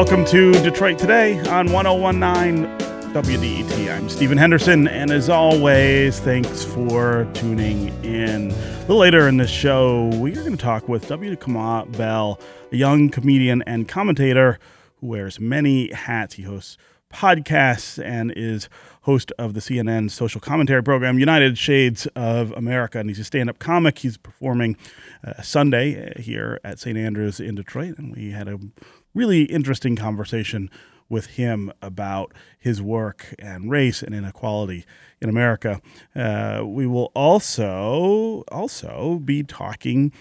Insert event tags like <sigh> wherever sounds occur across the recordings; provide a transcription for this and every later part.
welcome to Detroit Today on 1019 WDET. I'm Stephen Henderson, and as always, thanks for tuning in. A little later in this show, we are going to talk with W. Kamau Bell, a young comedian and commentator who wears many hats. He hosts podcasts and is host of the CNN social commentary program, United Shades of America. And he's a stand up comic. He's performing uh, Sunday here at St. Andrews in Detroit. And we had a really interesting conversation with him about his work and race and inequality in America. Uh, we will also also be talking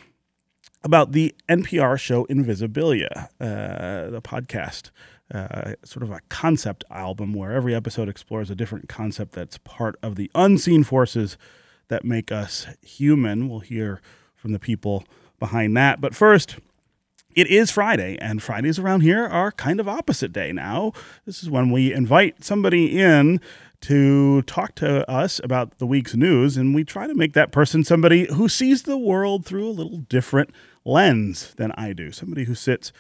about the NPR show Invisibilia, uh, the podcast, uh, sort of a concept album where every episode explores a different concept that's part of the unseen forces that make us human. We'll hear from the people behind that. But first, it is Friday, and Fridays around here are kind of opposite day now. This is when we invite somebody in to talk to us about the week's news, and we try to make that person somebody who sees the world through a little different lens than I do, somebody who sits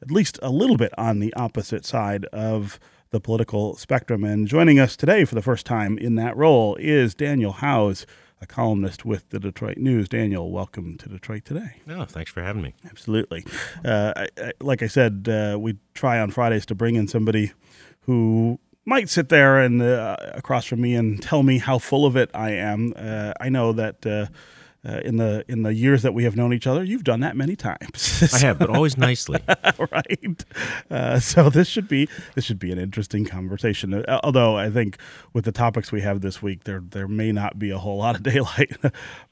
at least a little bit on the opposite side of the political spectrum. And joining us today for the first time in that role is Daniel Howes a columnist with the Detroit News. Daniel, welcome to Detroit today. No, thanks for having me. Absolutely. Uh, I, I, like I said, uh, we try on Fridays to bring in somebody who might sit there and uh, across from me and tell me how full of it I am. Uh, I know that uh, in the in the years that we have known each other. You've done that many times. I have, but always nicely. <laughs> right. Uh, so this should be this should be an interesting conversation. Uh, although I think with the topics we have this week, there there may not be a whole lot of <laughs> daylight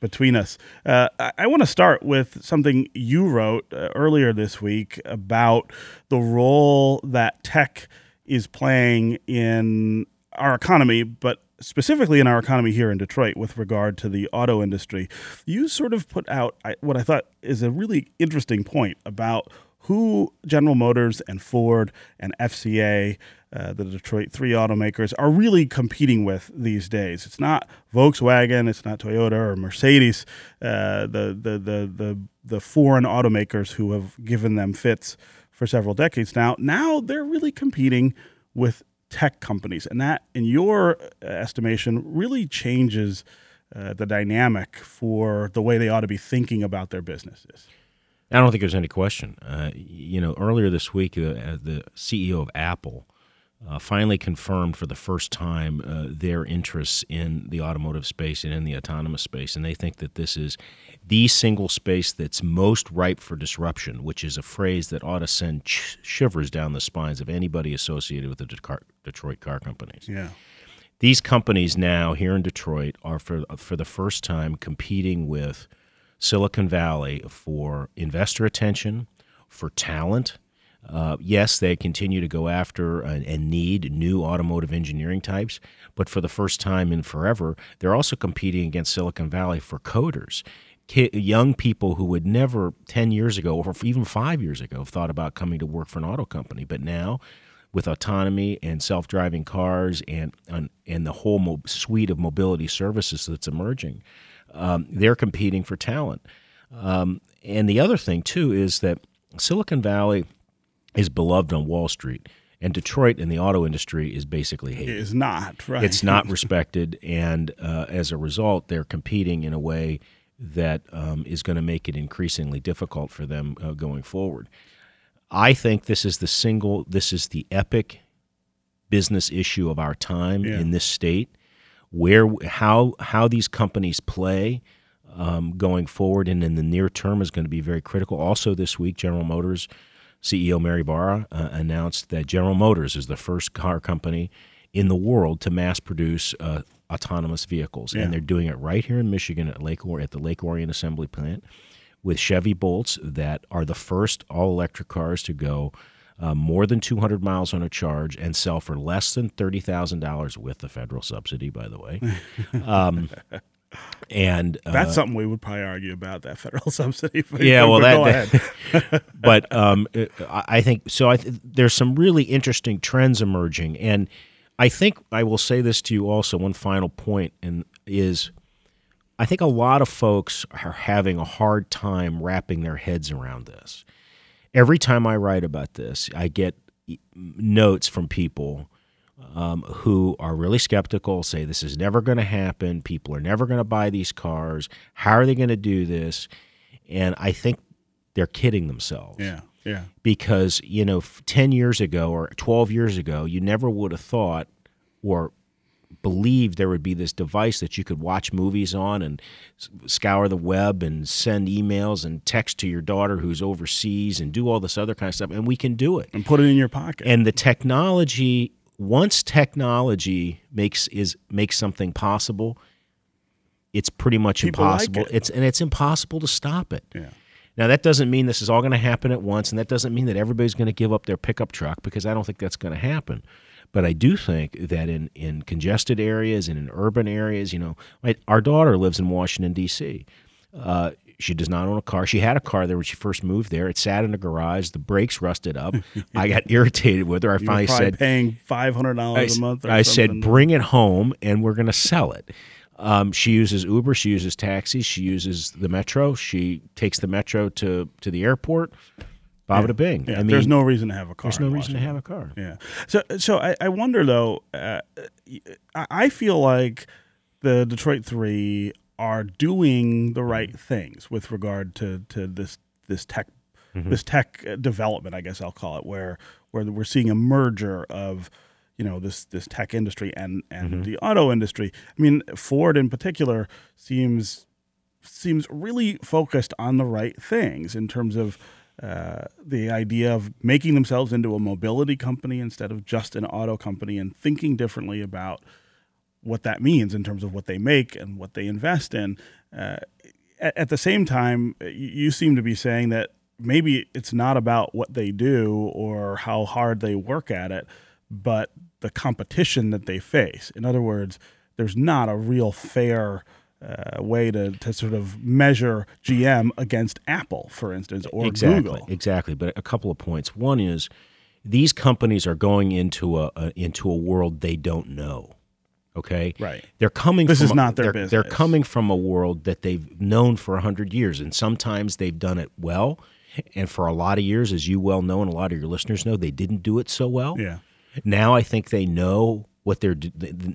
between us. Uh, I, I want to start with something you wrote uh, earlier this week about the role that tech is playing in our economy, but specifically in our economy here in Detroit with regard to the auto industry, you sort of put out what I thought is a really interesting point about who General Motors and Ford and FCA, uh, the Detroit three automakers, are really competing with these days. It's not Volkswagen, it's not Toyota or Mercedes, uh, the, the, the, the, the foreign automakers who have given them fits for several decades now. Now they're really competing with tech companies. And that, in your estimation, really changes uh, the dynamic for the way they ought to be thinking about their businesses. I don't think there's any question. Uh, you know, earlier this week, uh, the CEO of Apple uh, finally confirmed for the first time uh, their interests in the automotive space and in the autonomous space. And they think that this is the single space that's most ripe for disruption, which is a phrase that ought to send sh- shivers down the spines of anybody associated with the De- Detroit car companies. Yeah. These companies now here in Detroit are for for the first time competing with Silicon Valley for investor attention, for talent, uh, yes, they continue to go after and, and, need new automotive engineering types, but for the first time in forever, they're also competing against Silicon Valley for coders. young people who would never 10 years ago or even five years ago have thought about coming to work for an auto company, but now with autonomy and self-driving cars and and, the whole suite of mobility services that's emerging, um, they're competing for talent. Um, and the other thing too is that Silicon Valley is beloved on Wall Street. And Detroit in the auto industry is basically hated. It is not, right? It's not <laughs> respected. And uh, as a result, they're competing in a way that um, is going to make it increasingly difficult for them uh, going forward. I think this is the single, this is the epic business issue of our time yeah. in this state, where how how these companies play um, going forward and in the near term is going to be very critical. Also, this week, General Motors CEO Mary Barra uh, announced that General Motors is the first car company in the world to mass produce uh, autonomous vehicles, yeah. and they're doing it right here in Michigan at Lake or- at the Lake Orion Assembly Plant with Chevy Bolts that are the first all electric cars to go. Uh, more than 200 miles on a charge and sell for less than $30,000 with the federal subsidy, by the way. <laughs> Um, and uh, that's something we would probably argue about that federal <laughs> subsidy. yeah, well, that. <laughs> but um, I think so. I th- there's some really interesting trends emerging, and I think I will say this to you also. One final point, and is I think a lot of folks are having a hard time wrapping their heads around this. Every time I write about this, I get notes from people um, who are really skeptical, say this is never going to happen. People are never going to buy these cars. How are they going to do this? And I think they're kidding themselves. Yeah. Yeah. Because, you know, 10 years ago or 12 years ago, you never would have thought or believed there would be this device that you could watch movies on and scour the web and send emails and text to your daughter who's overseas and do all this other kind of stuff. And we can do it. And put it in your pocket. And the technology, once technology makes is makes something possible, it's pretty much People like impossible. it. It's and it's impossible to stop it. yeah. Now that doesn't mean this is all going to happen at once, and that doesn't mean that everybody's going to give up their pickup truck because I don't think that's going to happen. But I do think that in, in congested areas and in urban areas, you know, my, our daughter lives in Washington D.C. Uh, she does not own a car. She had a car there when she first moved there. It sat in a garage. The brakes rusted up. <laughs> I got irritated with her. I You finally said, paying five hundred dollars a month. Or I said, bring it home and we're going to sell it. Um, she uses Uber. She uses taxis. She uses the metro. She takes the metro to, to the airport. Baba to Bing. Yeah, I mean, there's no reason to have a car. there's no reason to have a car. Yeah. So, so I, I wonder though. Uh, I I feel like the Detroit Three are doing the right mm-hmm. things with regard to to this this tech mm-hmm. this tech development. I guess I'll call it where where we're seeing a merger of you know this this tech industry and and mm-hmm. the auto industry. I mean, Ford in particular seems seems really focused on the right things in terms of uh, the idea of making themselves into a mobility company instead of just an auto company and thinking differently about what that means in terms of what they make and what they invest in. Uh, at, at the same time, you seem to be saying that maybe it's not about what they do or how hard they work at it, but the competition that they face. In other words, there's not a real fair uh, way to, to sort of measure GM against Apple, for instance, or exactly, Google. exactly. But a couple of points. One is these companies are going into a, a into a world they don't know. Okay, Right. They're coming. This from is a- not their they're, They're coming from a world that they've known for hundred years, and sometimes they've done it well. And for a lot of years, as you well know, and a lot of your listeners know, they didn't do it so well. Yeah. Now I think they know what they're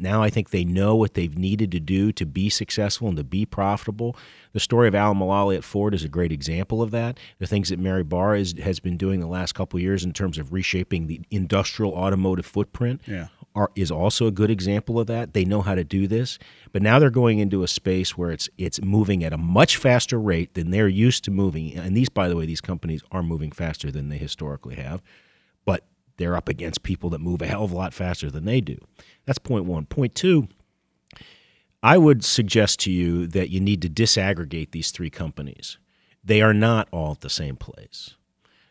now I think they know what they've needed to do to be successful and to be profitable. The story of Al Mulally at Ford is a great example of that. The things that Mary Barra is, has been doing the last couple of years in terms of reshaping the industrial automotive footprint Yeah. Are is also a good example of that. They know how to do this, but now they're going into a space where it's it's moving at a much faster rate than they're used to moving. And these, by the way, these companies are moving faster than they historically have, but they're up against people that move a hell of a lot faster than they do. That's point one. Point two. I would suggest to you that you need to disaggregate these three companies. They are not all at the same place.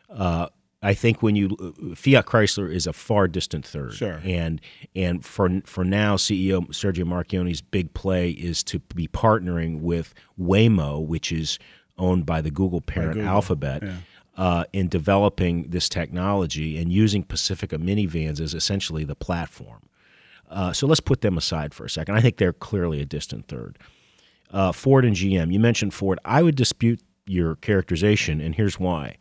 Uh, I think when you Fiat Chrysler is a far distant third, Sure. and and for for now, CEO Sergio Marchionne's big play is to be partnering with Waymo, which is owned by the Google parent Google, Alphabet, yeah. uh, in developing this technology and using Pacifica minivans as essentially the platform. Uh, so let's put them aside for a second. I think they're clearly a distant third. Uh, Ford and GM. You mentioned Ford. I would dispute your characterization, and here's why.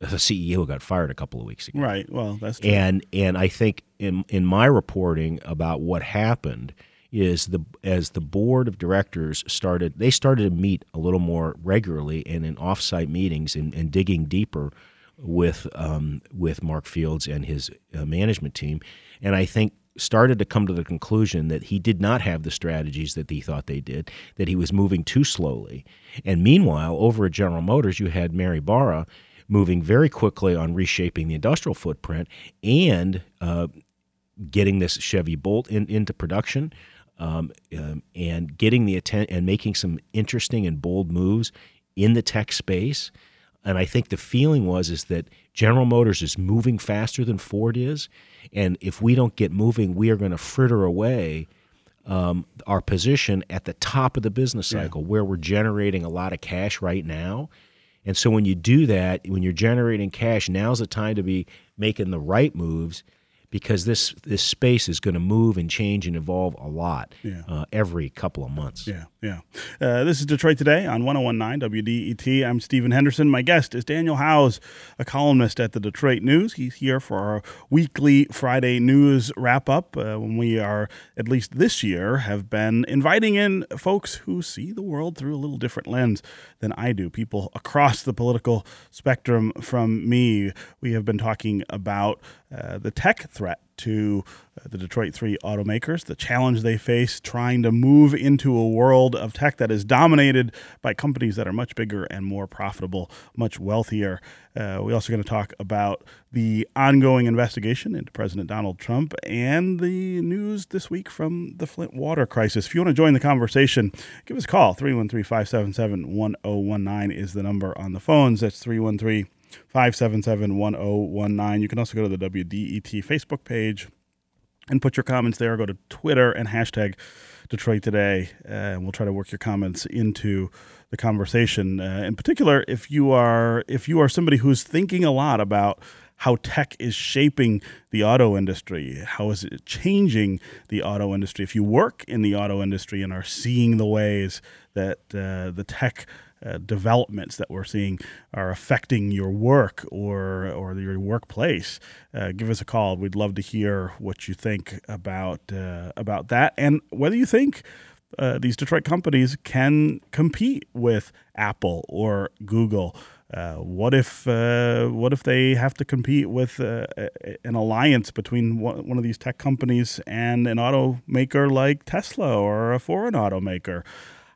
The CEO got fired a couple of weeks ago, Right. Well, that's true. and and I think in in my reporting about what happened is the as the board of directors started they started to meet a little more regularly and in offsite meetings and, and digging deeper with um, with Mark Fields and his uh, management team, and I think started to come to the conclusion that he did not have the strategies that he thought they did, that he was moving too slowly. And meanwhile, over at General Motors, you had Mary Barra moving very quickly on reshaping the industrial footprint and uh, getting this Chevy Bolt in, into production. Um, um, and getting the atten- and making some interesting and bold moves in the tech space. And I think the feeling was is that General Motors is moving faster than Ford is, and if we don't get moving, we are going to fritter away um, our position at the top of the business cycle where we're generating a lot of cash right now. And so when you do that, when you're generating cash, now's the time to be making the right moves because this this space is going to move and change and evolve a lot Yeah. uh, every couple of months. Yeah, yeah. Uh, this is Detroit Today on 1019 WDET. I'm Stephen Henderson. My guest is Daniel Howes, a columnist at the Detroit News. He's here for our weekly Friday news wrap up uh, when we are, at least this year, have been inviting in folks who see the world through a little different lens than I do. People across the political spectrum from me. We have been talking about uh, the tech threat to uh, the Detroit 3 automakers, the challenge they face trying to move into a world of tech that is dominated by companies that are much bigger and more profitable, much wealthier. Uh, we're also going to talk about the ongoing investigation into President Donald Trump and the news this week from the Flint water crisis. If you want to join the conversation, give us a call. 313 577 1019 is the number on the phones. That's 313 577 1019. You can also go to the WDET Facebook page and put your comments there. Go to Twitter and hashtag Detroit Today, uh, and we'll try to work your comments into the conversation. Uh, in particular, if you are if you are somebody who's thinking a lot about how tech is shaping the auto industry, how is it changing the auto industry? If you work in the auto industry and are seeing the ways that uh, the tech uh, developments that we're seeing are affecting your work or or your workplace, uh, give us a call. We'd love to hear what you think about uh, about that and whether you think. Uh, these Detroit companies can compete with Apple or Google. Uh, what if uh, what if they have to compete with uh, an alliance between one of these tech companies and an automaker like Tesla or a foreign automaker?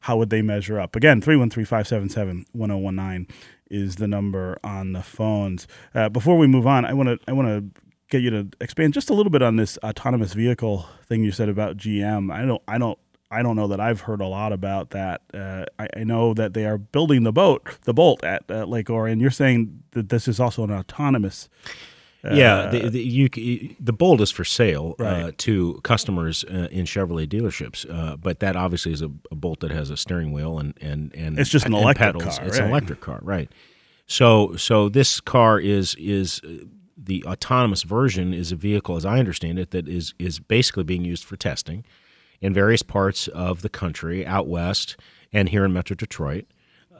How would they measure up? Again, 313 577 1019 is the number on the phones. Uh, before we move on, I want to I want to get you to expand just a little bit on this autonomous vehicle thing you said about GM. I don't I don't I don't know that I've heard a lot about that. Uh, I, I know that they are building the boat, the Bolt at uh, Lake Orion. You're saying that this is also an autonomous. Uh, yeah, the, the, you, the Bolt is for sale uh, to customers uh, in Chevrolet dealerships, uh, but that obviously is a, a Bolt that has a steering wheel and and and It's just an and electric pedals. car, It's an electric car, right? So so this car is is uh, the autonomous version is a vehicle, as I understand it, that is is basically being used for testing in various parts of the country, out west and here in Metro Detroit,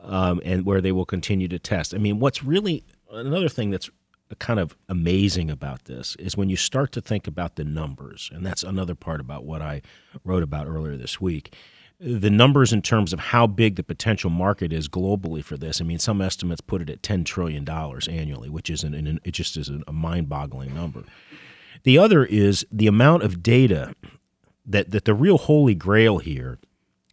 um, and where they will continue to test. I mean, what's really another thing that's kind of amazing about this is when you start to think about the numbers, and that's another part about what I wrote about earlier this week. The numbers in terms of how big the potential market is globally for this. I mean, some estimates put it at ten trillion dollars annually, which is an, an it just is a mind-boggling number. The other is the amount of data that that the real holy grail here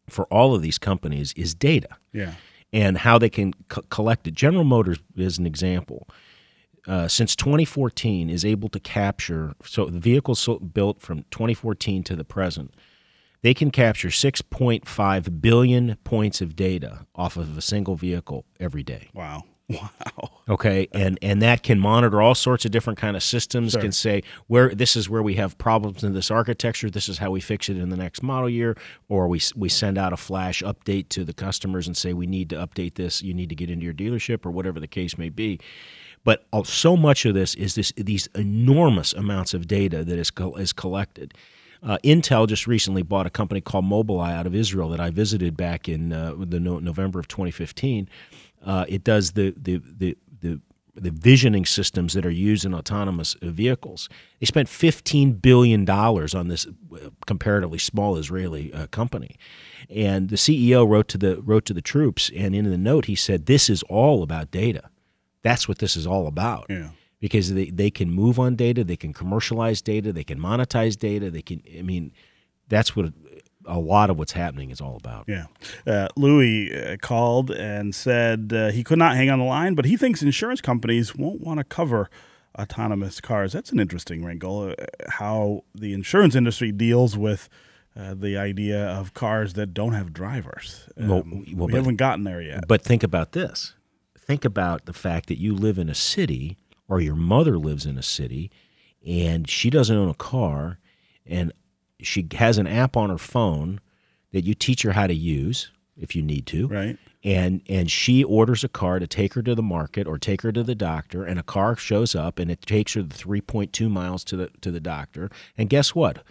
for all of these companies is data Yeah. and how they can co- collect it. General Motors is an example. Uh, since 2014, is able to capture so the vehicles so- built from 2014 to the present, they can capture 6.5 billion points of data off of a single vehicle every day. Wow. <laughs> Wow. Okay, and and that can monitor all sorts of different kind of systems. Sure. Can say where this is where we have problems in this architecture. This is how we fix it in the next model year, or we we send out a flash update to the customers and say we need to update this. You need to get into your dealership or whatever the case may be. But so much of this is this these enormous amounts of data that is is collected. Uh, Intel just recently bought a company called Mobileye out of Israel that I visited back in uh, the no- November of 2015. Uh, it does the the the the the visioning systems that are used in autonomous uh, vehicles. They spent 15 billion dollars on this uh, comparatively small Israeli uh, company, and the CEO wrote to the wrote to the troops, and in the note he said, "This is all about data. That's what this is all about." Yeah. because they, they can move on data, they can commercialize data, they can monetize data, they can I mean that's what a lot of what's happening is all about. Yeah. Uh, Louis uh, called and said uh, he could not hang on the line, but he thinks insurance companies won't want to cover autonomous cars. That's an interesting wrinkle. Uh, how the insurance industry deals with uh, the idea of cars that don't have drivers. Um, Well- well, we but- haven't gotten there yet. But think about this. Think about the fact that you live in a city or your mother lives in a city and she doesn't own a car and she has an app on her phone that you teach her how to use if you need to. Right. and and she orders a car to take her to the market or take her to the doctor and a car shows up and it takes her the 3.2 miles to the to the doctor and guess what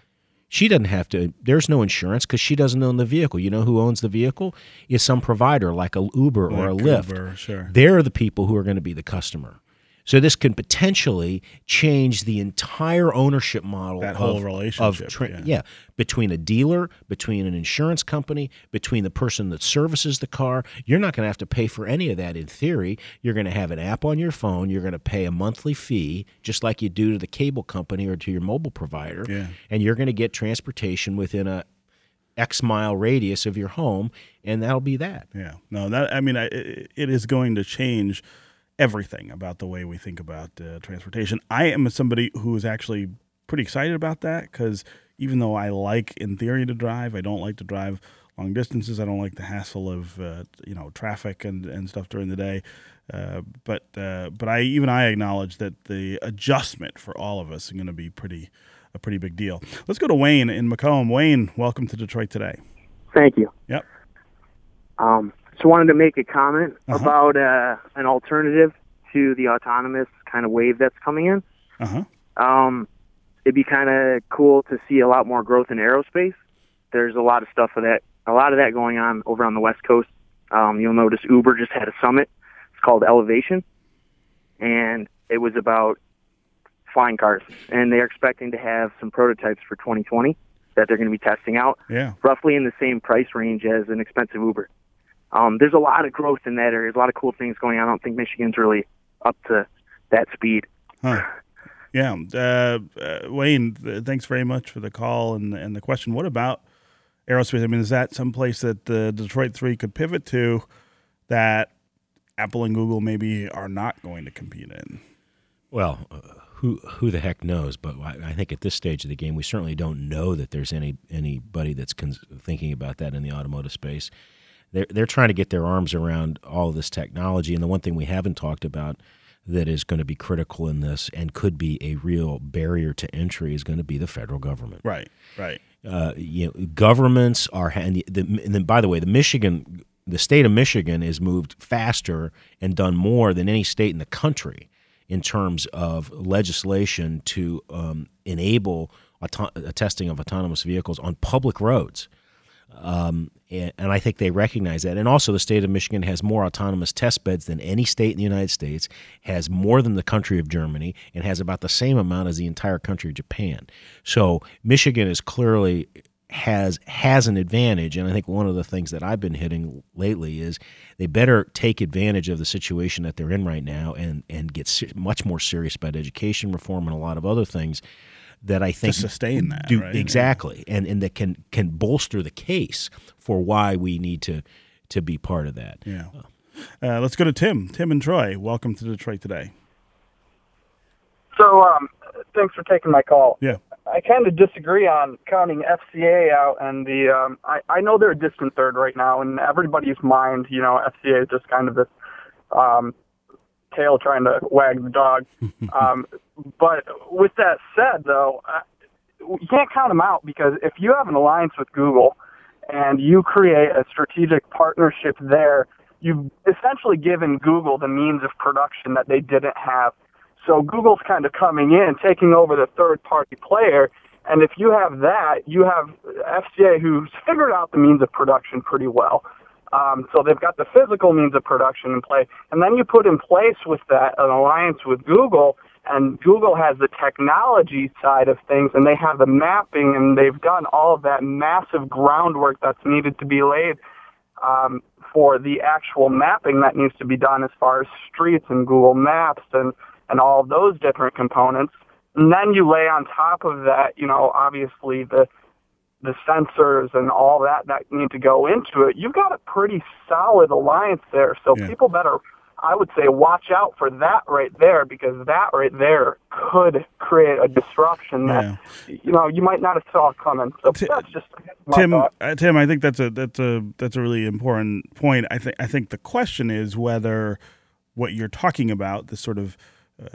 she doesn't have to there's no insurance because she doesn't own the vehicle. You know who owns the vehicle? Is some provider like a uber or Like a lyft. Uber, sure. they're the people who are going to be the customer so this can potentially change the entire ownership model That of, whole relationship, tra- yeah. yeah, between a dealer, between an insurance company, between the person that services the car. You're not going to have to pay for any of that in theory. You're going to have an app on your phone. You're going to pay a monthly fee, just like you do to the cable company or to your mobile provider. Yeah. And you're going to get transportation within a X mile radius of your home, and that'll be that. Yeah, no, that I mean, I, it it is going to change everything about the way we think about uh, transportation. I am somebody who is actually pretty excited about that because even though I like, in theory, to drive, I don't like to drive long distances. I don't like the hassle of uh, you know traffic and, and stuff during the day. Uh, but uh, but I even I acknowledge that the adjustment for all of us is going to be pretty a pretty big deal. Let's go to Wayne in Macomb. Wayne, welcome to Detroit today. Thank you. Yep. Um, just wanted to make a comment Uh-huh. about uh, an alternative to the autonomous kind of wave that's coming in. Uh huh. Um, it'd be kind of cool to see a lot more growth in aerospace. There's a lot of stuff of that, a lot of that going on over on the West Coast. Um, you'll notice Uber just had a summit. It's called Elevation, and it was about flying cars. And they're expecting to have some prototypes for 2020 that they're going to be testing out Yeah. roughly in the same price range as an expensive Uber. Um, there's a lot of growth in that area. There's a lot of cool things going on. I don't think Michigan's really up to that speed. Huh. Yeah. Uh, uh, Wayne, thanks very much for the call and, and the question. What about aerospace? I mean, is that someplace that the Detroit 3 could pivot to that Apple and Google maybe are not going to compete in? Well, uh, who who the heck knows? But I, I think at this stage of the game, we certainly don't know that there's any anybody that's cons- thinking about that in the automotive space. They're they're trying to get their arms around all of this technology, and the one thing we haven't talked about that is going to be critical in this and could be a real barrier to entry is going to be the federal government. Right, right. Uh, you know, governments are, and, the, the, and then by the way, the Michigan, the state of Michigan has moved faster and done more than any state in the country in terms of legislation to um, enable auto- a testing of autonomous vehicles on public roads. Um, and, and I think they recognize that. And also, the state of Michigan has more autonomous test beds than any state in the United States, has more than the country of Germany, and has about the same amount as the entire country of Japan. So, Michigan is clearly has has an advantage and i think one of the things that i've been hitting lately is they better take advantage of the situation that they're in right now and and get much more serious about education reform and a lot of other things that i think sustain that, do right? exactly and and that can can bolster the case for why we need to to be part of that Yeah. Uh, let's go to Tim. Tim and Troy, welcome to Detroit today. So, um, thanks for taking my call. Yeah. I kind of disagree on counting FCA out, and the um, I, I know they're a distant third right now, in everybody's mind, you know, FCA is just kind of this um, tail trying to wag the dog. <laughs> um, but with that said, though, you can't count them out because if you have an alliance with Google and you create a strategic partnership there, you've essentially given Google the means of production that they didn't have. So Google's kind of coming in, taking over the third party player. And if you have that, you have FCA who's <laughs> figured out the means of production pretty well. Um, so they've got the physical means of production in play. And then you put in place with that an alliance with Google, and Google has the technology side of things, and they have the mapping, and they've done all of that massive groundwork that's needed to be laid um, for the actual mapping that needs to be done as far as streets and Google Maps and and all those different components. And then you lay on top of that, you know, obviously the the sensors and all that that need to go into it. You've got a pretty solid alliance there. So Yeah. people better I would say watch out for that right there because that right there could create a disruption that you know you might not have saw coming. So Ti- that's just Tim, uh, Tim, I think that's a that's a that's a really important point. I think I think the question is whether what you're talking about, the sort of uh,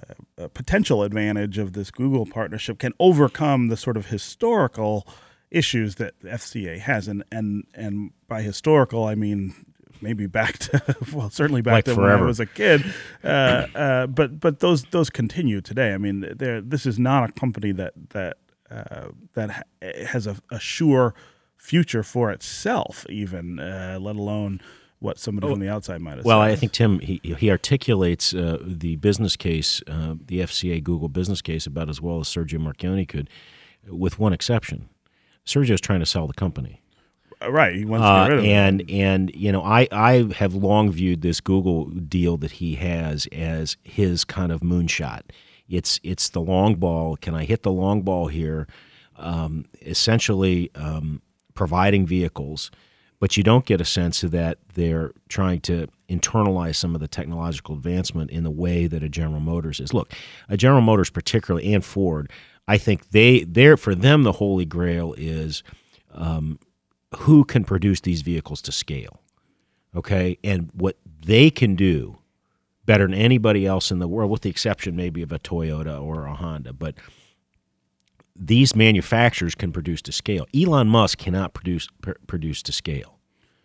uh, potential advantage of this Google partnership, can overcome the sort of historical issues that the FCA has, and and and by historical I mean maybe back to <laughs> well, certainly back Like to forever. when I was a kid. Uh, uh, but but those those continue today. I mean, this is not a company that that uh, that ha- has a, a sure future for itself, even uh, let alone what somebody from the outside might have. Well, said. I think Tim he he articulates uh, the business case, uh, the FCA Google business case, about as well as Sergio Marchionne could, with one exception. Sergio's trying to sell the company. Uh, right. He wants to Uh, get rid of it. and and you know I I have long viewed this Google deal that he has as his kind of moonshot. It's it's the long ball. Can I hit the long ball here? Um, essentially, um, providing vehicles, but you don't get a sense of that they're trying to internalize some of the technological advancement in the way that a General Motors is. Look, a General Motors particularly and Ford, I think they they're for them the holy grail is um, who can produce these vehicles to scale. Okay. And what they can do better than anybody else in the world, with the exception maybe of a Toyota or a Honda, but these manufacturers can produce to scale. Elon Musk cannot produce pr- produce to scale.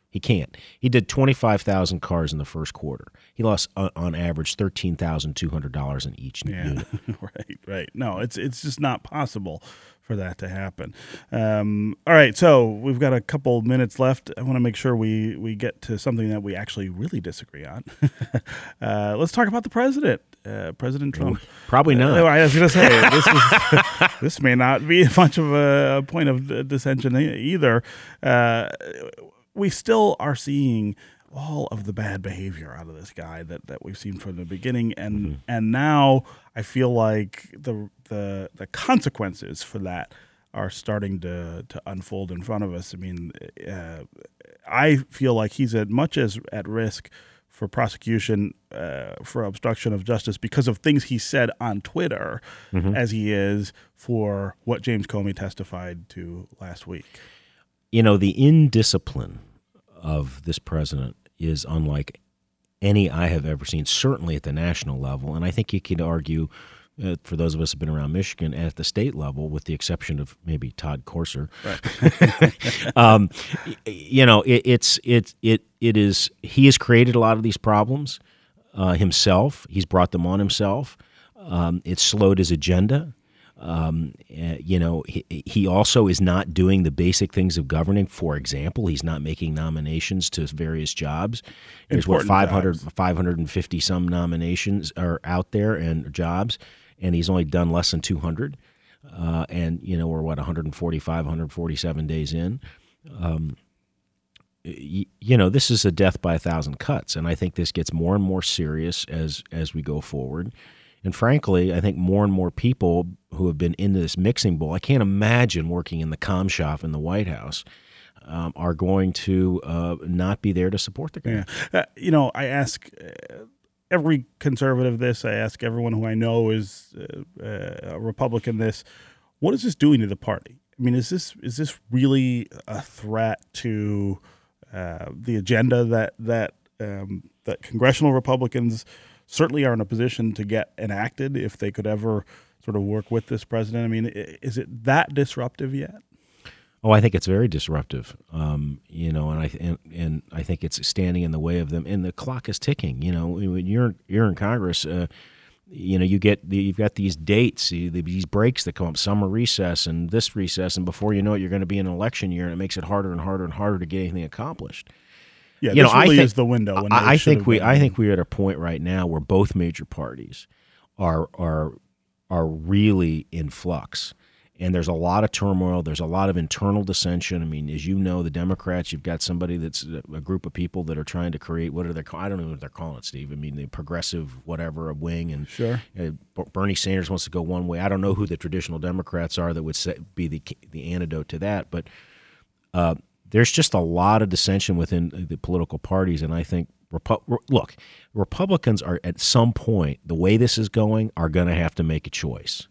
He can't. He did 25,000 cars in the first quarter. He lost uh, on average $13,200 in each Yeah, unit. <laughs> right, right. No, it's it's just not possible for that to happen. Um, all right, so we've got a couple minutes left. I want to make sure we we get to something that we actually really disagree on. <laughs> uh, let's talk about the president, uh, President Trump. Probably not. Uh, I was going to say <laughs> this is <laughs> this may not be <laughs> much of a, point of uh, dissension either. Uh, we still are seeing all of the bad behavior out of this guy that, that we've seen from the beginning, and and now I feel like the the the consequences for that are starting to to unfold in front of us. I mean, uh, I feel like he's as much as at risk for prosecution uh, for obstruction of justice because of things he said on Twitter as he is for what James Comey testified to last week. you know, the indiscipline of this president is unlike any I have ever seen, certainly at the national level. And I think you could argue, uh, for those of us who've been around Michigan, at the state level, with the exception of maybe Todd Courser. <laughs> um, you know, it, it's it it it is. He has created a lot of these problems uh, himself. He's brought them on himself. Um, it's slowed his agenda. Um, uh, you know, he, he also is not doing the basic things of governing. For example, he's not making nominations to various jobs. There's what Important 500, jobs. 550 some nominations are out there and jobs, and he's only done less than 200. Uh, and you know we're what 145, 147 days in. Um, y- you know this is a death by a thousand cuts, and I think this gets more and more serious as as we go forward. And frankly, I think more and more people who have been into this mixing bowl, I can't imagine working in the com shop in the White House, um, are going to uh, not be there to support the guy. Yeah. Uh, you know, I ask uh, every conservative this, I ask everyone who I know is uh, uh, a Republican this, what is this doing to the party? I mean, is this is this really a threat to uh, the agenda that that um, that congressional Republicans certainly are in a position to get enacted if they could ever sort of work with this president? I mean, is it that disruptive yet? Oh, I think it's very disruptive. Um, you know, and I and, and I think it's standing in the way of them. And the clock is ticking. You know, when you're you're in Congress, uh, you know, you get the, you've got these dates, these breaks that come up, summer recess and this recess, and before you know it, you're going to be in an election year, and it makes it harder and harder and harder to get anything accomplished. Yeah, You know, I think- is the window. I, I think we been- I think we're at a point right now where both major parties are are are really in flux. And there's a lot of turmoil. There's a lot of internal dissension. I mean, as you know, the Democrats, you've got somebody that's a group of people that are trying to create what are they? I don't know what they're calling it, Steve. I mean, the progressive whatever a wing, and Sure. uh, Bernie Sanders wants to go one way. I don't know who the traditional Democrats are that would say, be the the antidote to that, but uh, there's just a lot of dissension within the political parties, and I think Repu- look, Republicans are at some point the way this is going are going to have to make a choice.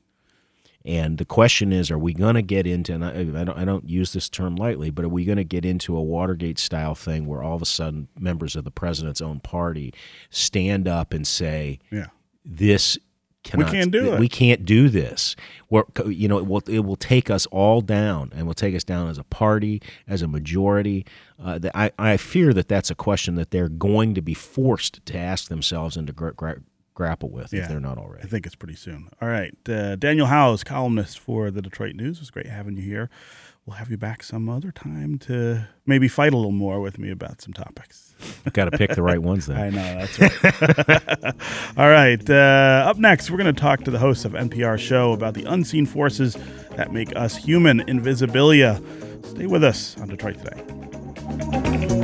And the question is, are we going to get into, and I, I, don't, I don't use this term lightly, but are we going to get into a Watergate style thing where all of a sudden members of the president's own party stand up and say, Yeah. this cannot. can't do it. We can't do this. We're, you know, it will it will take us all down, and will take us down as a party, as a majority. Uh, the, I I fear that that's a question that they're going to be forced to ask themselves and to gra- gra- grapple with Yeah. if they're not already. I think it's pretty soon. All right. Uh, Daniel Howes, columnist for the Detroit News. It was great having you here. We'll have you back some other time to maybe fight a little more with me about some topics. <laughs> Got to pick the right ones then. <laughs> I know, that's right. <laughs> All right. Uh, up next, we're going to talk to the host of NPR show about the unseen forces that make us human, Invisibilia. Stay with us on Detroit Today.